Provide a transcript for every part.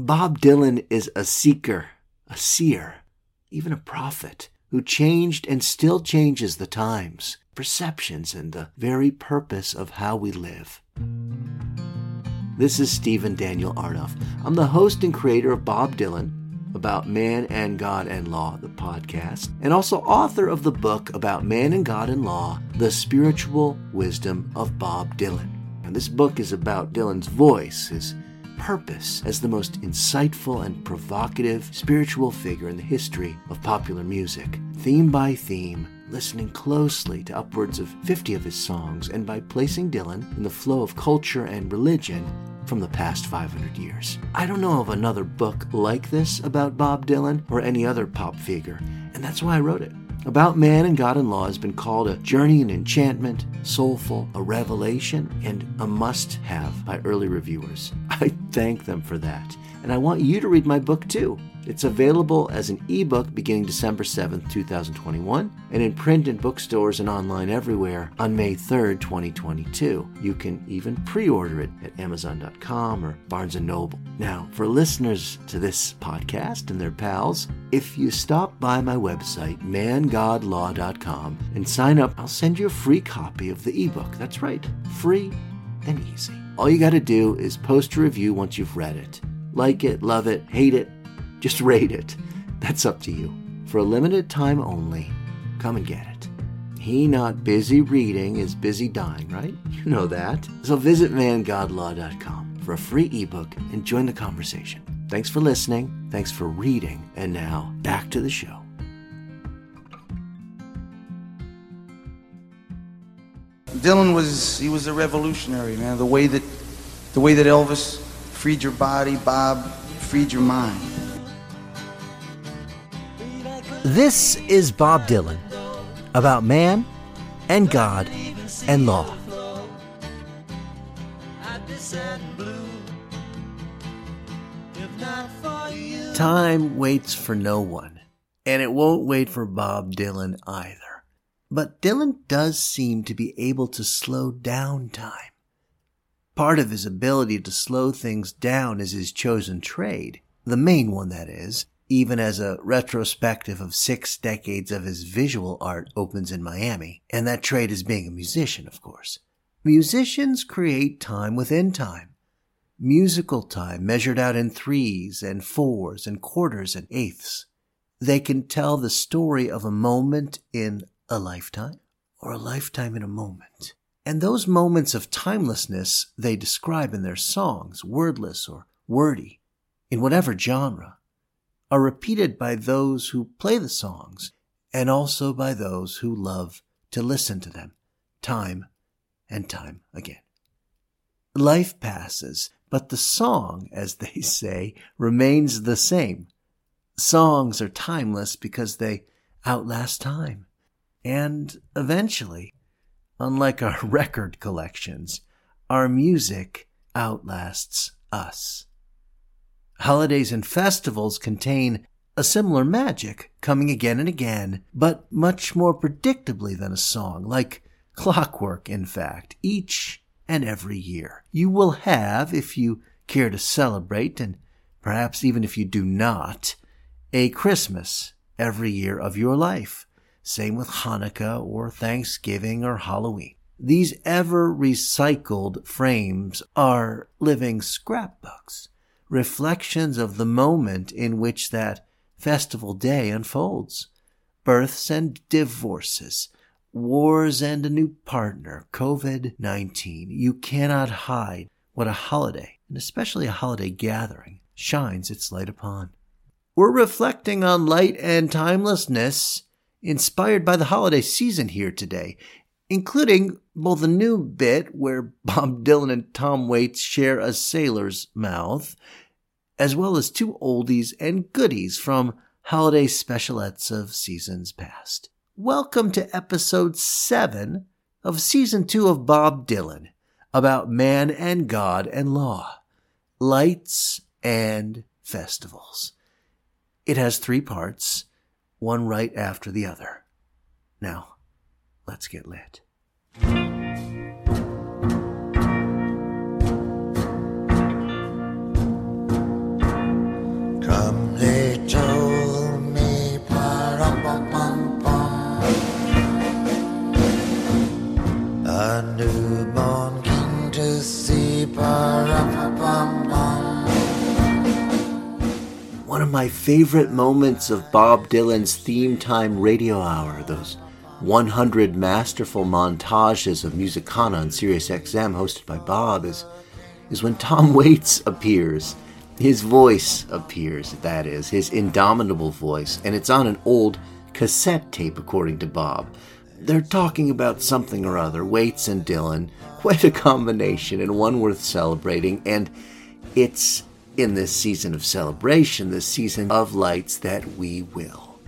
Bob Dylan is a seeker, a seer, even a prophet who changed and still changes the times, perceptions, and the very purpose of how we live. This is Stephen Daniel Arnoff. I'm the host and creator of Bob Dylan, about man and God and law, the podcast, and also author of the book about man and God and law, The Spiritual Wisdom of Bob Dylan. And this book is about Dylan's voice, his purpose as the most insightful and provocative spiritual figure in the history of popular music, theme by theme, listening closely to upwards of 50 of his songs, and by placing Dylan in the flow of culture and religion from the past 500 years. I don't know of another book like this about Bob Dylan or any other pop figure, and that's why I wrote it. About Man and God and Law has been called a journey in enchantment, soulful, a revelation, and a must have by early reviewers. I thank them for that. And I want you to read my book too. It's available as an ebook beginning December 7th, 2021, and in print in bookstores and online everywhere on May 3rd, 2022. You can even pre-order it at amazon.com or Barnes & Noble. Now, for listeners to this podcast and their pals, if you stop by my website, mangodlaw.com, and sign up, I'll send you a free copy of the ebook. That's right, free and easy. All you got to do is post a review once you've read it. Like it, love it, hate it, just rate it. That's up to you. For a limited time only, come and get it. He not busy reading is busy dying, right? You know that. So visit mangodlaw.com for a free ebook and join the conversation. Thanks for listening. Thanks for reading. And now, back to the show. Dylan was he was a revolutionary, man. The way that the way that Elvis freed your body, Bob freed your mind. This is Bob Dylan about man and God and law. Time waits for no one, and it won't wait for Bob Dylan either. But Dylan does seem to be able to slow down time. Part of his ability to slow things down is his chosen trade, the main one that is, even as a retrospective of six decades of his visual art opens in Miami, and that trade is being a musician, of course. Musicians create time within time. Musical time measured out in threes and fours and quarters and eighths. They can tell the story of a moment in a lifetime or a lifetime in a moment. And those moments of timelessness they describe in their songs, wordless or wordy, in whatever genre, are repeated by those who play the songs and also by those who love to listen to them time and time again. Life passes, but the song, as they say, remains the same. Songs are timeless because they outlast time. And eventually, unlike our record collections, our music outlasts us. Holidays and festivals contain a similar magic coming again and again, but much more predictably than a song, like clockwork, in fact, each and every year. You will have, if you care to celebrate, and perhaps even if you do not, a Christmas every year of your life. Same with Hanukkah or Thanksgiving or Halloween. These ever recycled frames are living scrapbooks, reflections of the moment in which that festival day unfolds. Births and divorces, wars and a new partner, COVID 19. You cannot hide what a holiday, and especially a holiday gathering, shines its light upon. We're reflecting on light and timelessness inspired by the holiday season here today, including both a new bit where Bob Dylan and Tom Waits share a sailor's mouth as well as two oldies and goodies from holiday specialettes of seasons past. Welcome to episode 7 of season 2 of Bob Dylan about man and God and law, lights and festivals. It has three parts, one right after the other. Now, let's get lit. Come hidrol me bar up A newborn king to see bar up a bum bum. One of my favorite moments of Bob Dylan's theme time radio hour, those 100 masterful montages of Musicana on Sirius XM hosted by Bob, is, is when Tom Waits appears. His voice appears, that is, his indomitable voice, and it's on an old cassette tape, according to Bob. They're talking about something or other, Waits and Dylan. Quite a combination, and one worth celebrating, and it's in this season of celebration, this season of lights, that we will.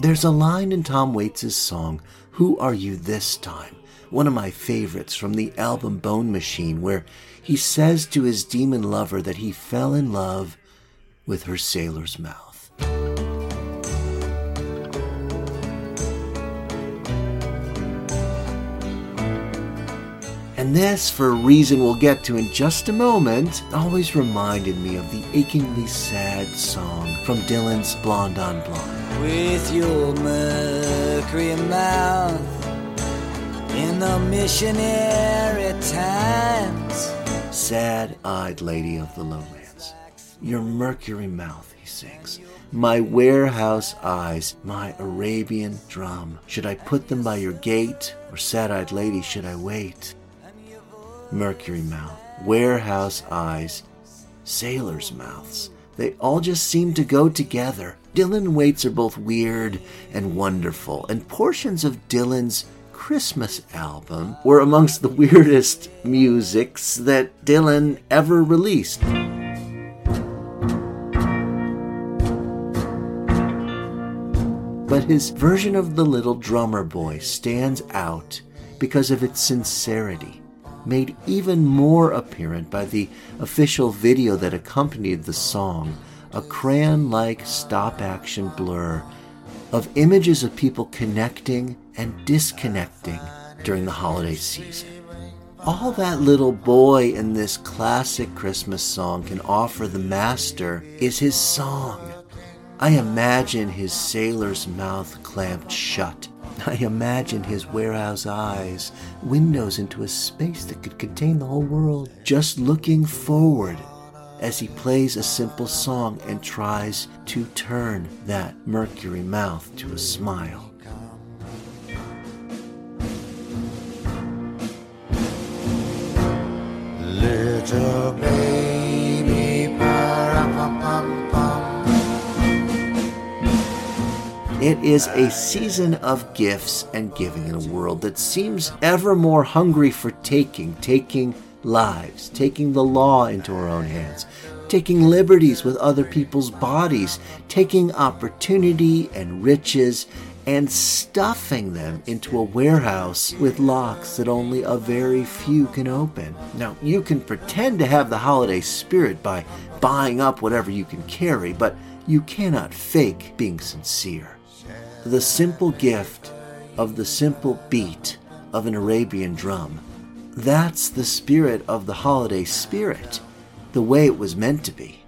There's a line in Tom Waits' song, Who Are You This Time? One of my favorites from the album Bone Machine, where he says to his demon lover that he fell in love with her sailor's mouth. And this, for a reason we'll get to in just a moment, always reminded me of the achingly sad song from Dylan's Blonde on Blonde. With your mercury mouth in the missionary times sad eyed lady of the lowlands. Your mercury mouth, he sings. My warehouse eyes, my Arabian drum. Should I put them by your gate, or sad eyed lady, should I wait? Mercury mouth, warehouse eyes, sailors' mouths. They all just seem to go together. Dylan Waits are both weird and wonderful, and portions of Dylan's Christmas album were amongst the weirdest musics that Dylan ever released. But his version of The Little Drummer Boy stands out because of its sincerity, made even more apparent by the official video that accompanied the song, a crayon like stop action blur of images of people connecting and disconnecting during the holiday season. All that little boy in this classic Christmas song can offer the master is his song. I imagine his sailor's mouth clamped shut. I imagine his warehouse eyes, windows into a space that could contain the whole world, just looking forward as he plays a simple song and tries to turn that mercury mouth to a smile. Little baby, It is a season of gifts and giving in a world that seems ever more hungry for taking, taking lives, taking the law into our own hands, taking liberties with other people's bodies, taking opportunity and riches and stuffing them into a warehouse with locks that only a very few can open. Now, you can pretend to have the holiday spirit by buying up whatever you can carry, but you cannot fake being sincere. The simple gift of the simple beat of an Arabian drum. That's the spirit of the holiday spirit, the way it was meant to be.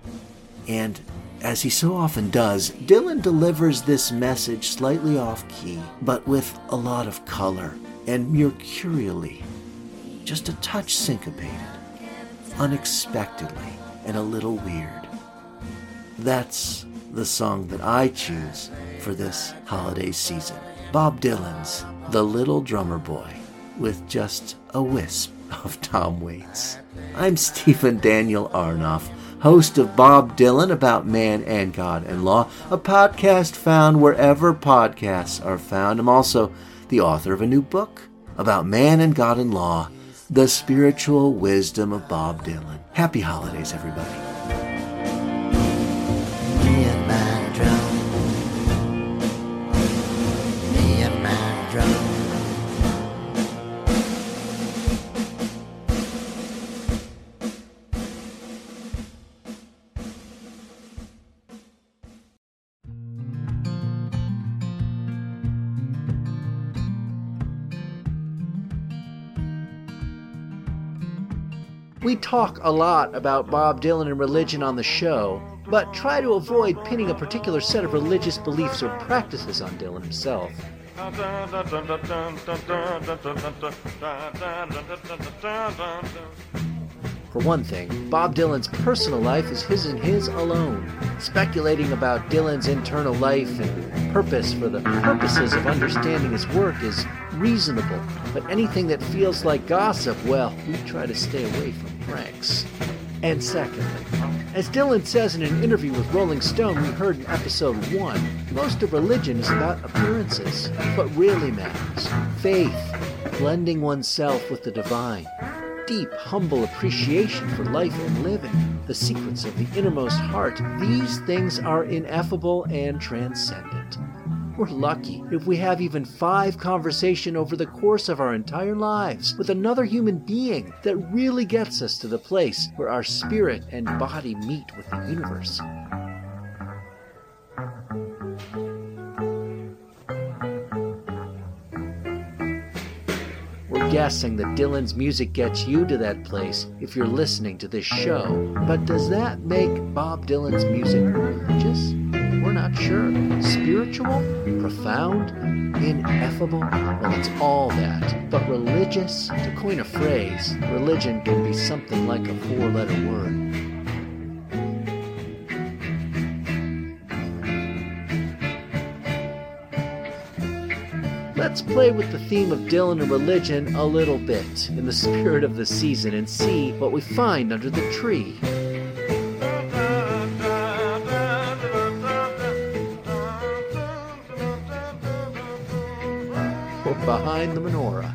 And as he so often does, Dylan delivers this message slightly off key, but with a lot of color and mercurially, just a touch syncopated, unexpectedly, and a little weird. That's the song that I choose for this holiday season. Bob Dylan's The Little Drummer Boy with just a wisp of Tom Waits. I'm Stephen Daniel Arnoff host of Bob Dylan About Man and God and Law, a podcast found wherever podcasts are found. I'm also the author of a new book about man and God and law, the spiritual wisdom of Bob Dylan. Happy holidays, everybody. We talk a lot about Bob Dylan and religion on the show, but try to avoid pinning a particular set of religious beliefs or practices on Dylan himself. For one thing, Bob Dylan's personal life is his and his alone. Speculating about Dylan's internal life and purpose for the purposes of understanding his work is reasonable, but anything that feels like gossip, well, we try to stay away from pranks. And secondly, as Dylan says in an interview with Rolling Stone we heard in episode 1, most of religion is about appearances. What really matters faith, blending oneself with the divine, deep, humble appreciation for life and living, the secrets of the innermost heart, these things are ineffable and transcendent. We're lucky if we have even five conversation over the course of our entire lives with another human being that really gets us to the place where our spirit and body meet with the universe. We're guessing that Dylan's music gets you to that place if you're listening to this show. But does that make Bob Dylan's music religious? Sure. Spiritual? Profound? Ineffable? Well, it's all that. But religious? To coin a phrase, religion can be something like a four letter word. Let's play with the theme of Dylan and religion a little bit in the spirit of the season and see what we find under the tree. Behind the menorah.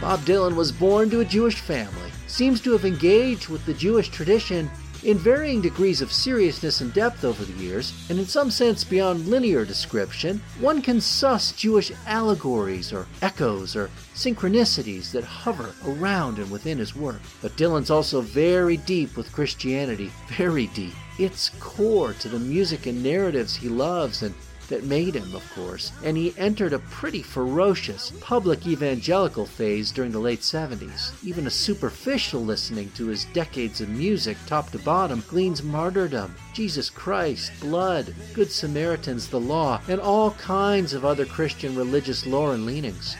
Bob Dylan was born to a Jewish family, seems to have engaged with the Jewish tradition in varying degrees of seriousness and depth over the years, and in some sense beyond linear description, one can suss Jewish allegories or echoes or synchronicities that hover around and within his work. But Dylan's also very deep with Christianity, very deep. It's core to the music and narratives he loves and that made him, of course, and he entered a pretty ferocious public evangelical phase during the late 70s. Even a superficial listening to his decades of music, top to bottom, gleans martyrdom, Jesus Christ, blood, Good Samaritans, the law, and all kinds of other Christian religious lore and leanings.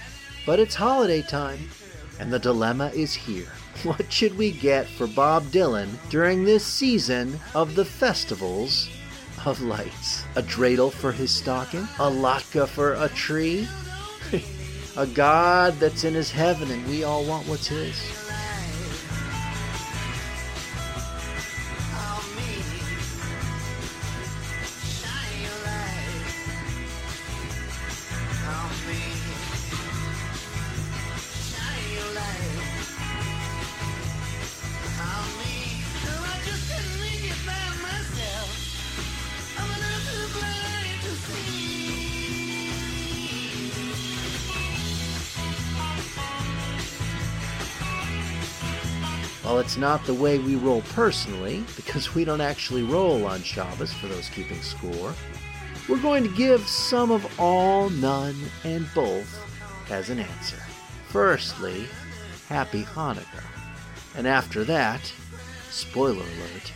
But it's holiday time, and the dilemma is here. What should we get for Bob Dylan during this season of the festivals of lights. A dreidel for his stocking, a latke for a tree, a God that's in his heaven and we all want what's his. It's not the way we roll personally, because we don't actually roll on Shabbos for those keeping score, we're going to give some of all, none, and both as an answer. Firstly, Happy Hanukkah. And after that, spoiler alert,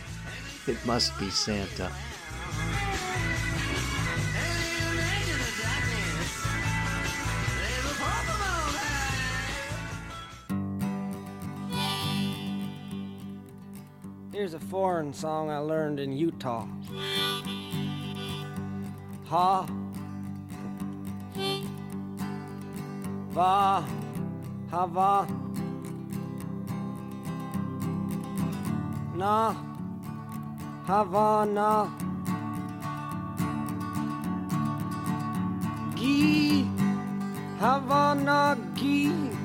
it must be Santa. Here's a foreign song I learned in Utah. Ha. Va. Hava. Na. Havana. Gi. Havana. Gi.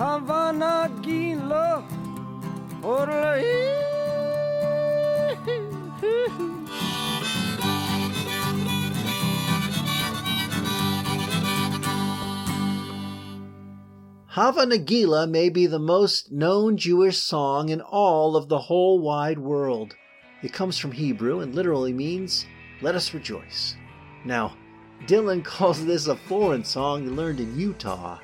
Hava Nagila. Hava Nagila may be the most known Jewish song in all of the whole wide world. It comes from Hebrew and literally means, let us rejoice. Now, Dylan calls this a foreign song he learned in Utah.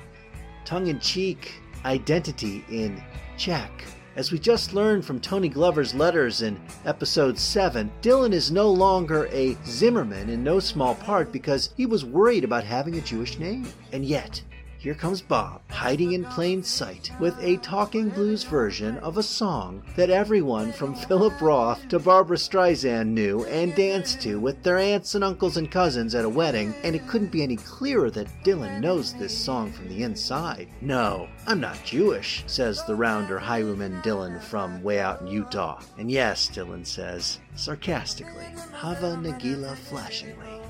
Tongue in cheek, identity in check. As we just learned from Tony Glover's letters in episode 7, Dylan is no longer a Zimmerman in no small part because he was worried about having a Jewish name. And yet, here comes Bob, hiding in plain sight, with a talking blues version of a song that everyone from Philip Roth to Barbra Streisand knew and danced to with their aunts and uncles and cousins at a wedding, and it couldn't be any clearer that Dylan knows this song from the inside. No, I'm not Jewish, says the rounder highwayman Dylan from way out in Utah. And yes, Dylan says, sarcastically, Hava Nagila flashingly,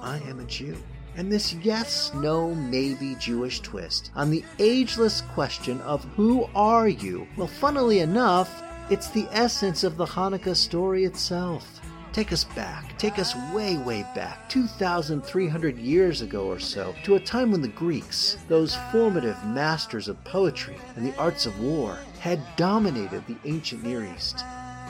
I am a Jew and this yes, no, maybe Jewish twist on the ageless question of who are you? Well, funnily enough, it's the essence of the Hanukkah story itself. Take us back, take us way, way back, 2,300 years ago or so, to a time when the Greeks, those formative masters of poetry and the arts of war, had dominated the ancient Near East.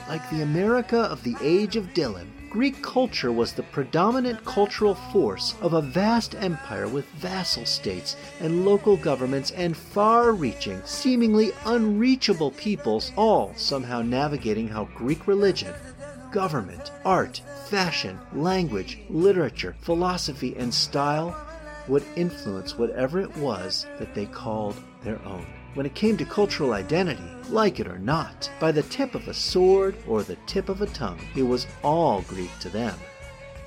Like the America of the age of Dylan, Greek culture was the predominant cultural force of a vast empire with vassal states and local governments and far reaching, seemingly unreachable peoples, all somehow navigating how Greek religion, government, art, fashion, language, literature, philosophy, and style would influence whatever it was that they called their own. When it came to cultural identity, like it or not, by the tip of a sword or the tip of a tongue, it was all Greek to them.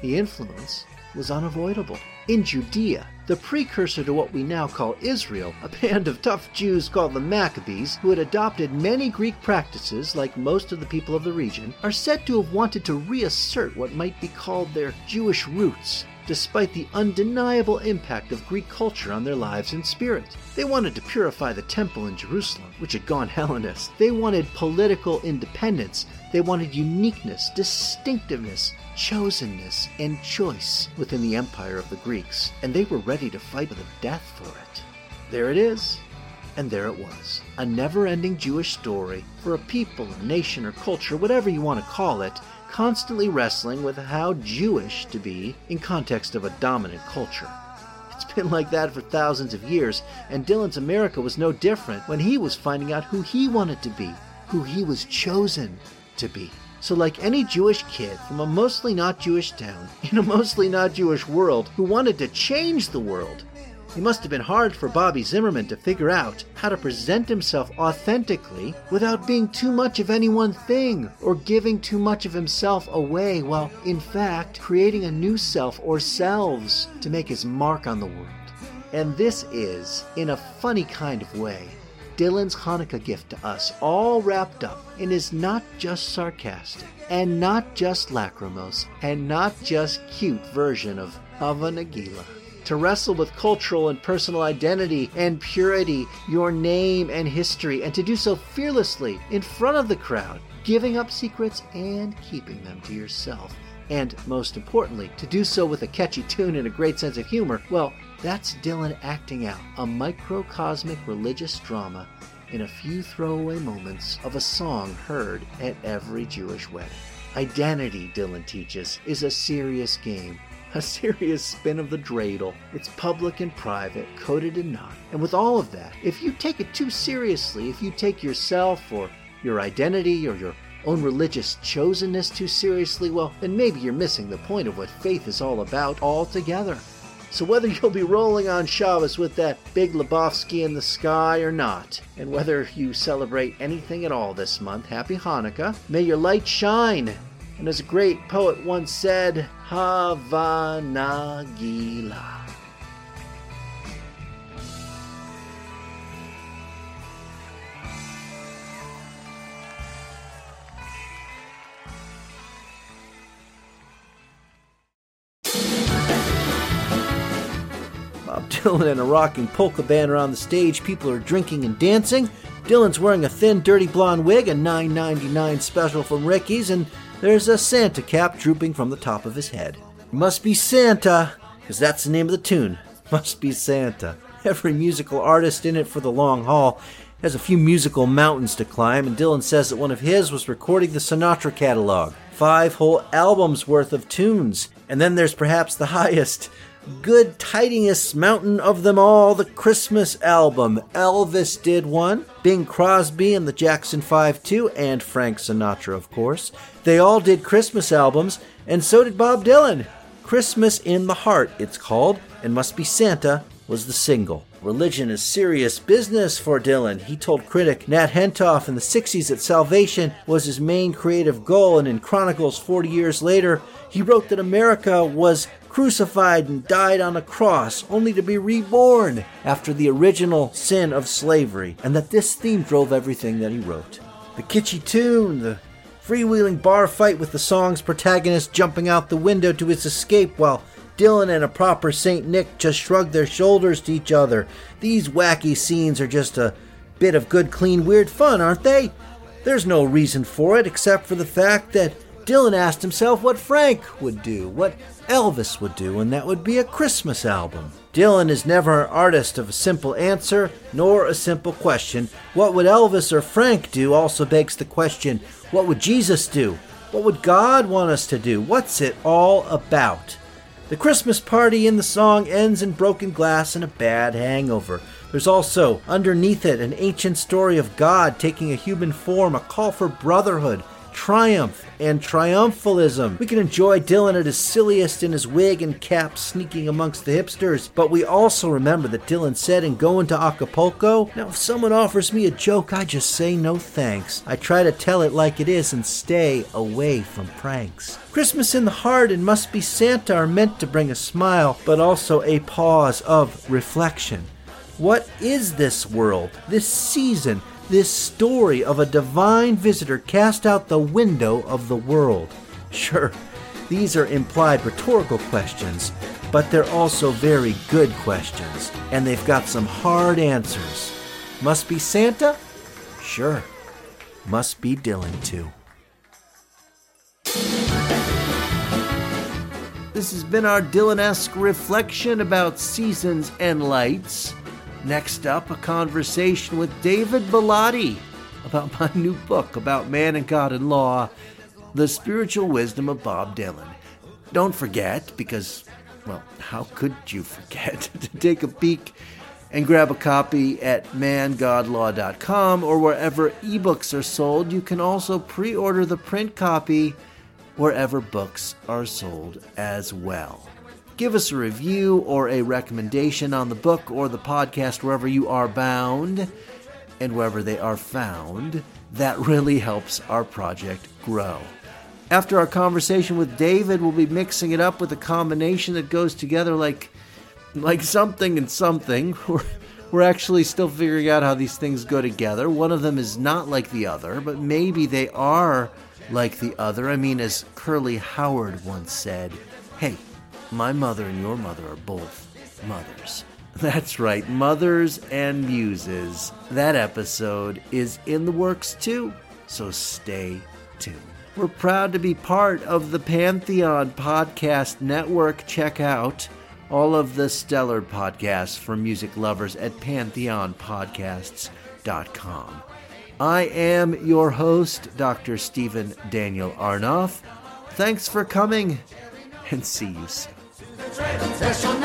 The influence was unavoidable. In Judea, the precursor to what we now call Israel, a band of tough Jews called the Maccabees, who had adopted many Greek practices like most of the people of the region, are said to have wanted to reassert what might be called their Jewish roots despite the undeniable impact of Greek culture on their lives and spirit. They wanted to purify the temple in Jerusalem, which had gone Hellenist. They wanted political independence. They wanted uniqueness, distinctiveness, chosenness, and choice within the empire of the Greeks, and they were ready to fight to the death for it. There it is. And there it was. A never ending Jewish story for a people, a nation, or culture, whatever you want to call it, constantly wrestling with how Jewish to be in context of a dominant culture. It's been like that for thousands of years, and Dylan's America was no different when he was finding out who he wanted to be, who he was chosen to be. So, like any Jewish kid from a mostly not Jewish town in a mostly not Jewish world who wanted to change the world, it must have been hard for Bobby Zimmerman to figure out how to present himself authentically without being too much of any one thing or giving too much of himself away while, in fact, creating a new self or selves to make his mark on the world. And this is, in a funny kind of way, Dylan's Hanukkah gift to us, all wrapped up and is not just sarcastic, and not just lachrymose, and not just cute version of Hava Nagila to wrestle with cultural and personal identity and purity, your name and history, and to do so fearlessly in front of the crowd, giving up secrets and keeping them to yourself. And most importantly, to do so with a catchy tune and a great sense of humor, well, That's Dylan acting out a microcosmic religious drama in a few throwaway moments of a song heard at every Jewish wedding. Identity, Dylan teaches, is a serious game, a serious spin of the dreidel. It's public and private, coded and not. And with all of that, if you take it too seriously, if you take yourself or your identity or your own religious chosenness too seriously, well, then maybe you're missing the point of what faith is all about altogether. So whether you'll be rolling on Shabbos with that big Lebowski in the sky or not, and whether you celebrate anything at all this month, happy Hanukkah, may your light shine. And as a great poet once said, Hava Nagila. Bob Dylan and a rocking polka band are on the stage. People are drinking and dancing. Dylan's wearing a thin, dirty blonde wig, a $9.99 special from Ricky's, and there's a Santa cap drooping from the top of his head. Must be Santa, because that's the name of the tune. Must be Santa. Every musical artist in it for the long haul has a few musical mountains to climb, and Dylan says that one of his was recording the Sinatra catalog. Five whole albums worth of tunes. And then there's perhaps the highest good tidingest mountain of them all, the Christmas album. Elvis did one, Bing Crosby and the Jackson 5 too, and Frank Sinatra, of course. They all did Christmas albums, and so did Bob Dylan. Christmas in the Heart, it's called, and Must Be Santa was the single. Religion is serious business for Dylan. He told critic Nat Hentoff in the 60s that salvation was his main creative goal, and in Chronicles 40 years later, he wrote that America was crucified and died on a cross, only to be reborn after the original sin of slavery, and that this theme drove everything that he wrote. The kitschy tune, the freewheeling bar fight with the song's protagonist jumping out the window to his escape while Dylan and a proper St. Nick just shrug their shoulders to each other. These wacky scenes are just a bit of good, clean, weird fun, aren't they? There's no reason for it except for the fact that Dylan asked himself what Frank would do, what Elvis would do, and that would be a Christmas album. Dylan is never an artist of a simple answer nor a simple question. What would Elvis or Frank do also begs the question what would Jesus do? What would God want us to do? What's it all about? The Christmas party in the song ends in broken glass and a bad hangover. There's also, underneath it, an ancient story of God taking a human form, a call for brotherhood, triumph and triumphalism. We can enjoy Dylan at his silliest in his wig and cap sneaking amongst the hipsters, but we also remember that Dylan said in Going to Acapulco, Now, if someone offers me a joke, I just say no thanks. I try to tell it like it is and stay away from pranks. Christmas in the Heart and Must Be Santa are meant to bring a smile, but also a pause of reflection. What is this world, this season, this story of a divine visitor cast out the window of the world? Sure, these are implied rhetorical questions, but they're also very good questions, and they've got some hard answers. Must be Santa? Sure. Must be Dylan, too. This has been our Dylan esque reflection about seasons and lights. Next up, a conversation with David Bellotti about my new book about man and God and law, The Spiritual Wisdom of Bob Dylan. Don't forget, because, well, how could you forget, to take a peek and grab a copy at mangodlaw.com or wherever ebooks are sold. You can also pre order the print copy wherever books are sold as well. Give us a review or a recommendation on the book or the podcast wherever you are bound and wherever they are found. That really helps our project grow. After our conversation with David, we'll be mixing it up with a combination that goes together like like something and something. We're, we're actually still figuring out how these things go together. One of them is not like the other, but maybe they are like the other. I mean, as Curly Howard once said, hey, my mother and your mother are both mothers. That's right, mothers and muses. That episode is in the works too, so stay tuned. We're proud to be part of the Pantheon Podcast Network. Check out all of the stellar podcasts for music lovers at pantheonpodcasts.com. I am your host, Dr. Stephen Daniel Arnoff. Thanks for coming, and see you soon. Special